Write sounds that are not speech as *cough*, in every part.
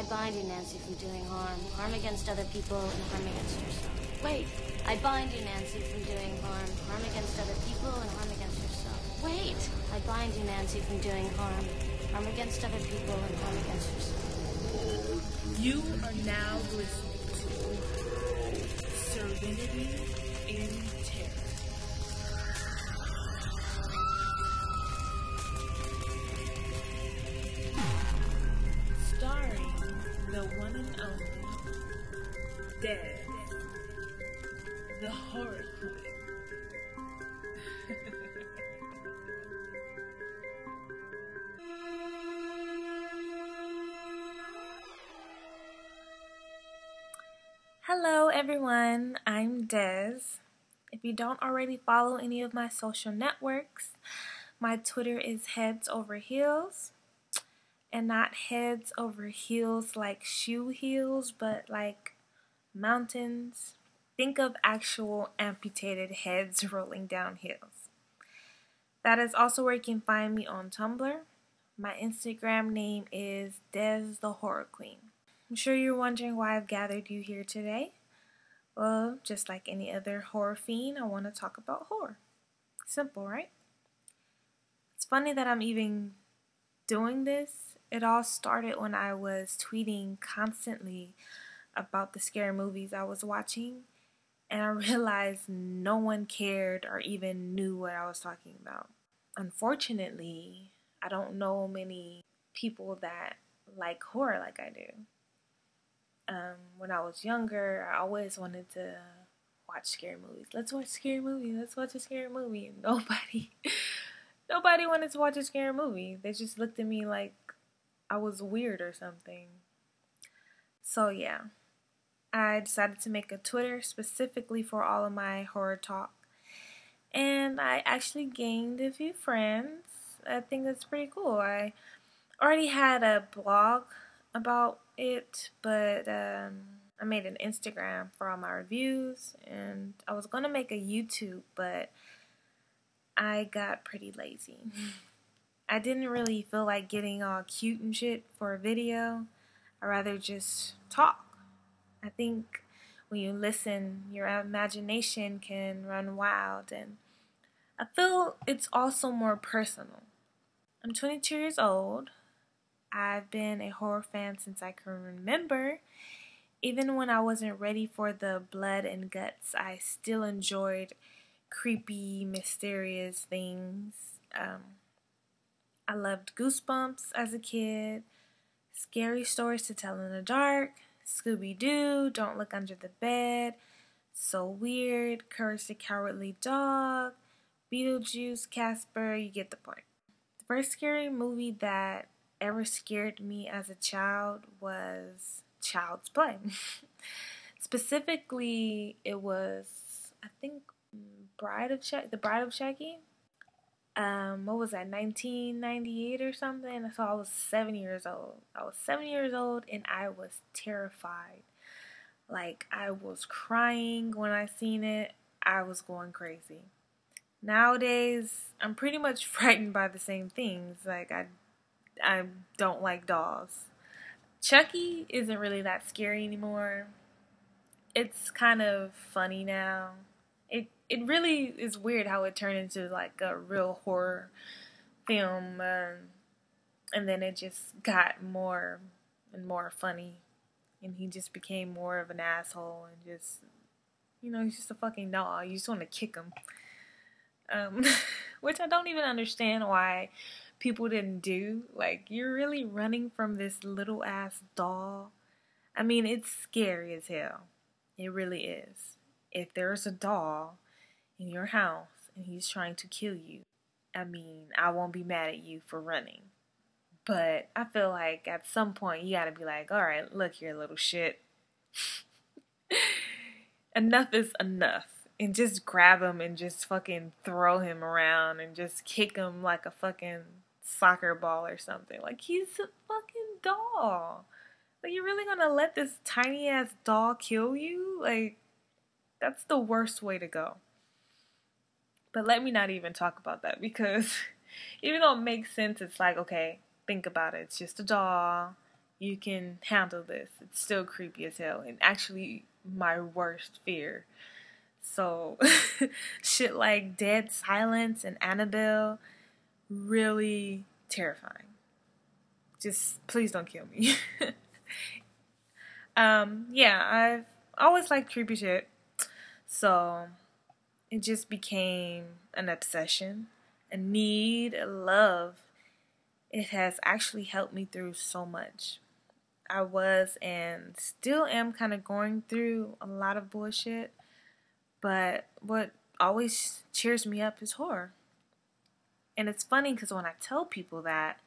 I bind you, Nancy, from doing harm. Harm against other people and harm against yourself. Wait, I bind you, Nancy, from doing harm. Harm against other people and harm against yourself. wait. I bind you, Nancy, from doing harm. Harm against other people and harm against yourself. You are now listening to Serenity in Dead, the horror queen. *laughs* Hello, everyone. I'm Dez. If you don't already follow any of my social networks, my Twitter is heads over heels. And not heads over heels like shoe heels, but like mountains. Think of actual amputated heads *laughs* rolling down hills. That is also where you can find me on Tumblr. My Instagram name is Des the Horror Queen. I'm sure you're wondering why I've gathered you here today. Well, just like any other horror fiend, I want to talk about horror. Simple, right? It's funny that I'm even doing this. It all started when I was tweeting constantly about the scary movies I was watching, and I *laughs* realized no one cared or even knew what I was talking about. Unfortunately, I don't know many people that like horror like I do um, when I was younger, I always wanted to watch scary movies. Let's watch scary movie. Let's watch a scary movie. *laughs* Nobody, nobody wanted to watch a scary movie. They just looked at me like I was weird or something. So yeah, I decided to make a Twitter specifically for all of my horror talk, and I actually gained a few friends. I think that's pretty cool. I already had a blog about it, but um, I made an Instagram for all my reviews, and I was gonna make a YouTube, but I got pretty lazy. *laughs* I didn't really feel like getting all cute and shit for a video. I rather just talk. I think when you listen, your imagination can run wild, and I feel it's also more personal. I'm 22 years old. I've been a horror fan since I can remember. Even when I wasn't ready for the blood and guts, I still enjoyed creepy, mysterious things. Um, I loved Goosebumps as a kid, scary stories to tell in the dark, Scooby Doo, Don't Look Under the Bed, So Weird, Courage the Cowardly Dog, Beetlejuice, Casper, you get the point. The first scary movie that ever scared me as a child was Child's Play. *laughs* Specifically, it was, I think, Bride of The Bride of Chucky. Um, what was that, 1998 or something? So I was seven years old. I was seven years old and I was terrified. Like, I was crying when I seen it. I was going crazy. Nowadays, I'm pretty much *laughs* frightened by the same things. Like, I I don't like dolls. Chucky isn't really that scary anymore. It's kind of funny now. It it really is weird how it turned into like a real horror film, um, and then it just got more and more funny, and he just became more of an asshole and just you know he's just a fucking doll. You just want to kick him, um, *laughs* which I don't even understand why people didn't do. Like, you're really running from this little ass doll. I mean, it's scary as hell. It really is. If there's a doll in your house and he's trying to kill you, I mean, I won't be mad at you for running. But I feel like at some point you gotta be like, all right, look here, little shit. *laughs* enough is enough. And just grab him and just fucking throw him around and just kick him like a fucking soccer ball or something. Like he's a fucking doll. Like you're really gonna let this tiny ass doll kill you? Like that's the worst way to go. But let me not even talk about that because *laughs* even though it makes sense, it's like, okay, think about it. It's just a doll. you can handle this. It's still creepy as hell, and actually my worst fear. So, *laughs* shit like Dead Silence and Annabelle, really terrifying. Just please don't kill me. *laughs* um, yeah, I've always liked creepy shit. So, it just became an obsession, a need, a love. It has actually helped me through so much. I was and still am kind of going through a lot of bullshit, but what always cheers me up is horror. And it's funny because when I tell people that,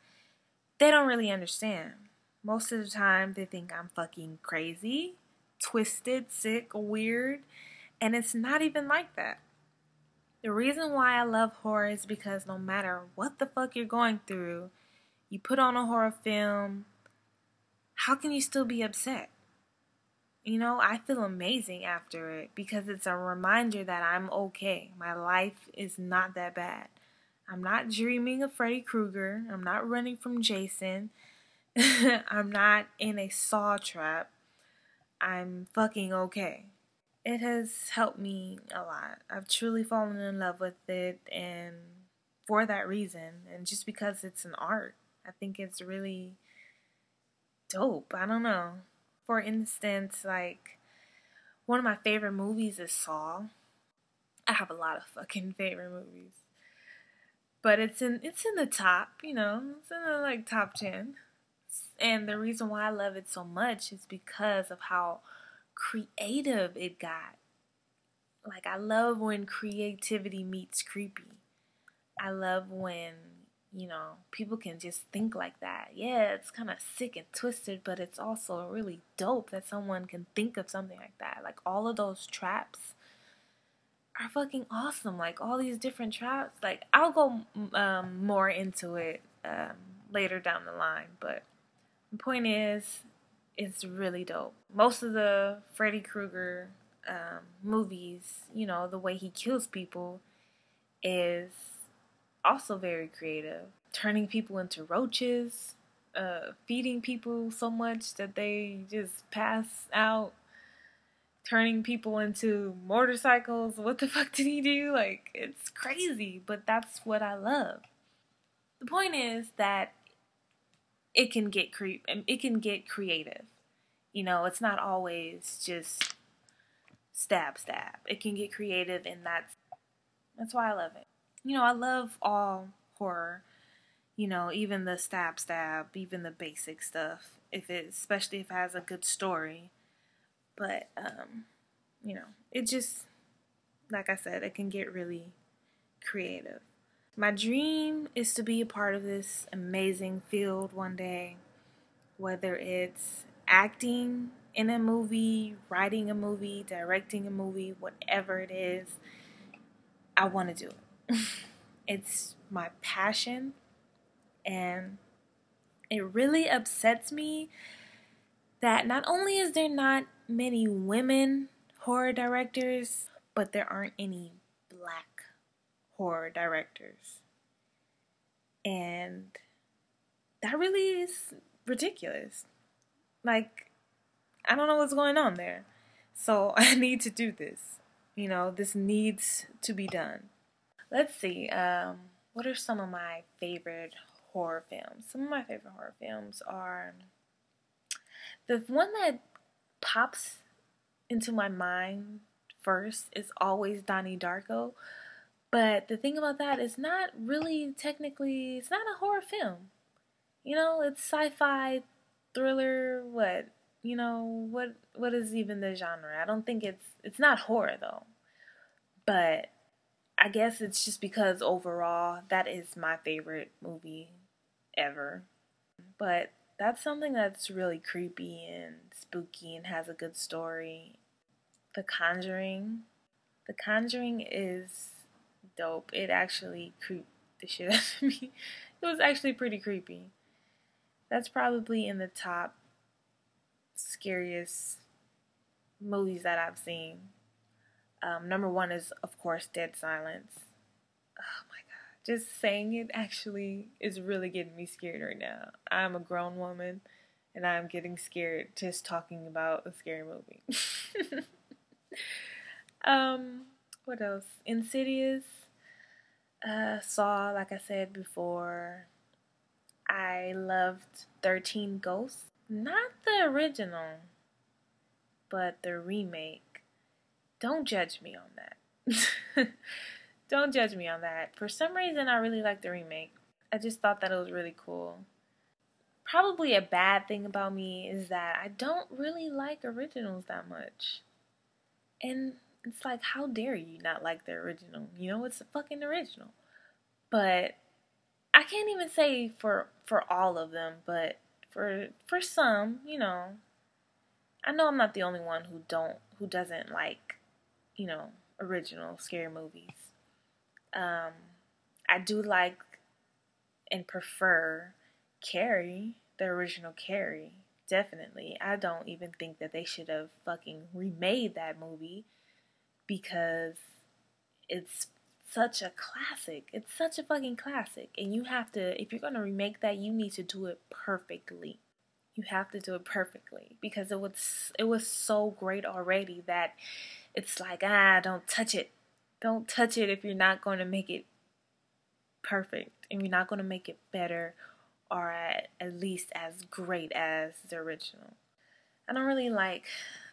they don't really understand. Most of the time, they think I'm fucking crazy, twisted, sick, weird, and it's not even like that. The reason why I love horror is because no matter what the fuck you're going through, you put on a horror film, how can you still be upset? You know, I feel amazing after it because it's a reminder that I'm okay. My life is not that bad. I'm not dreaming of Freddy Krueger. I'm not running from Jason. *laughs* I'm not in a saw trap. I'm fucking okay it has helped me a lot. I've truly fallen in love with it, and for that reason, and just because it's an art, I think it's really dope. I don't know. For instance, like one of my favorite movies is Saw. I have a lot of fucking *laughs* favorite movies. But it's in it's in the top, you know, it's in the like top 10. And the reason why I love it so much is because of how creative it got. Like, I love when creativity meets creepy. I love when, you know, people can just think like that. Yeah, it's kind of sick and twisted, but it's also really dope that someone can think of something like that. Like, all of those traps are fucking awesome. Like, all these different traps. Like, I'll go um, more into it um, later down the line, but the point is, is really dope. Most of the Freddy Krueger um, movies, you know, the way he kills people is also very creative. Turning people into roaches, uh, feeding people so much that they just pass out, turning people into motorcycles. What the *laughs* fuck did he do? Like, it's crazy, but that's what I love. The point is that it can get creep it can get creative. You know, it's not always just stab stab. It can get creative and that's that's why I love it. You know, I love all horror. You know, even the stab stab, even the basic stuff. If it especially if it has a good story. But um, you know, it just like I said, it can get really creative. My dream is to be a part of this amazing field one day, whether it's acting in a movie, writing a movie, directing a movie, whatever it is. I want to do it. *laughs* it's my passion, and it really upsets me that not only is there not many women horror directors, but there aren't any horror directors. And that really is ridiculous. Like, I don't know what's going on there. So *laughs* I need to do this. You know, this needs to be done. Let's see. Um, what are some of my favorite horror films? Some of my favorite horror films are the one that pops into my mind first is always Donnie Darko, but the thing about that is not really technically, it's not a horror film. You know, it's sci-fi, thriller, what? You know, what what is even the genre? I don't think it's it's not horror though. But I guess it's just because overall that is my favorite movie ever. But that's something that's really creepy and spooky and has a good story. The Conjuring. The Conjuring is dope. It actually creeped the shit *laughs* out of me. It was actually pretty creepy. That's probably in the top scariest movies that I've seen. Um, number one is, of course, Dead Silence. Oh my god. Just saying it actually is really getting me scared right now. I'm a grown woman and I'm getting scared just talking about a scary movie. *laughs* um, what else? Insidious. Uh, Saw, like I said before. I loved 13 Ghosts. Not the original, but the remake. Don't judge me on that. *laughs* Don't judge me on that. For some reason, I really like the remake. I just thought that it was really cool. Probably a bad thing about me is that I don't really like originals that much. And it's like, how dare you not like the original? You know, it's a fucking original. But I can't even say for for all of them, but for for some, you know, I know I'm not the only one who don't who doesn't like, you know, original scary movies. Um, I do like and prefer Carrie, the original Carrie. Definitely. I don't even think that they should have fucking remade that movie because it's such a classic. It's such a fucking classic. And you have to, if you're going to remake that, you need to do it perfectly. You have to do it perfectly because it was it was so great already that it's like ah don't touch it don't touch it if you're not going to make it perfect and you're not going to make it better or at, at least as great as the original. I don't really like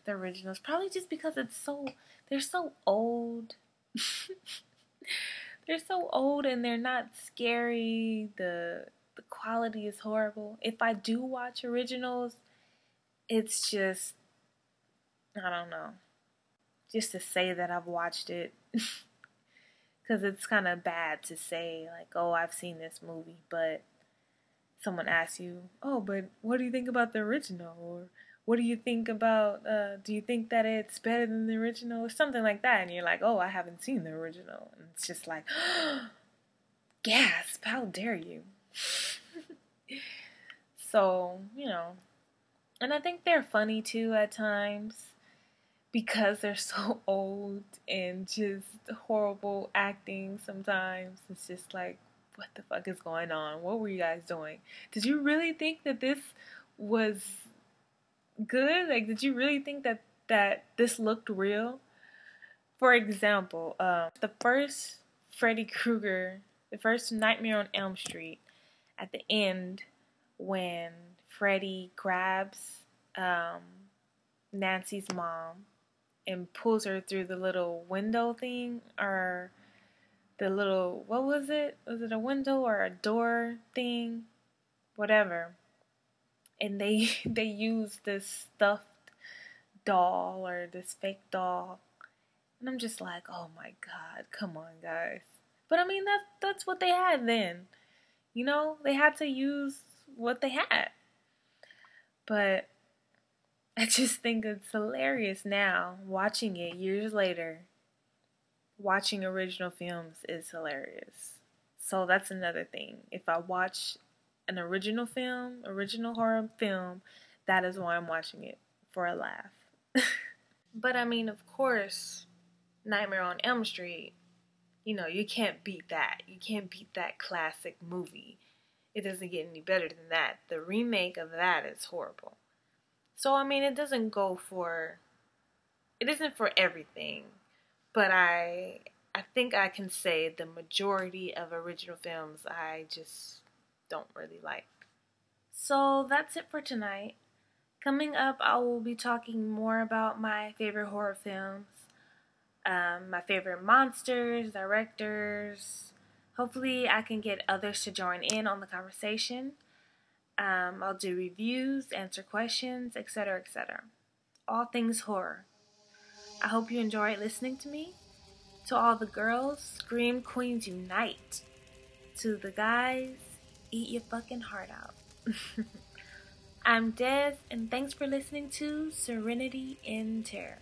the originals, probably just because it's so they're so old. *laughs* they're so old and they're not scary. The the quality is horrible. If I do watch originals, it's just I don't know. Just to say that I've watched it *laughs* cuz it's kind of bad to say like, "Oh, I've seen this movie," but someone asks you, "Oh, but what do you think about the original?" or what do you think about uh, do you think that it's better than the original? Or something like that. And you're like oh i haven't seen the original. And it's just like *gasps* gasp how dare you? *laughs* So you know. And i think they're funny too at times. Because they're so *laughs* old and just horrible acting sometimes. It's just like what the fuck is going on? What were you guys doing? Did you really think that this was good? Like, did you really think that that this looked real? For example, um, the first Freddy Krueger, the first Nightmare on Elm Street, at the end when Freddy grabs um, Nancy's mom and pulls her through the little window thing or the little what was it? Was it a window or a door thing? Whatever and they *laughs* they use this stuffed doll or this fake doll. And i'm just like oh my god come on guys. But i mean that that's what they had then. You know they had to use what they had. But i just think it's hilarious now watching it years later. Watching original films is hilarious. So that's another thing. If i watch an original film, original horror film, that is why I'm watching it for a laugh. *laughs* but I mean, of course, Nightmare on Elm Street, you know, you can't beat that. You can't beat that classic movie. It doesn't get any better than that. The remake of that is horrible. So I mean, it doesn't go for it isn't for everything, but I I think I can say the majority of original films I just don't really like. So that's it for tonight. Coming up, I will be talking more about my favorite horror films, um, my favorite monsters, directors. Hopefully, I can get others to join in on the conversation. Um, I'll do reviews, answer questions, etc., etc. All things horror. I hope you enjoy listening to me. To all the girls, Scream Queens Unite. To the guys, eat your fucking heart out. *laughs* I'm Des, and thanks for listening to Serenity in Terror.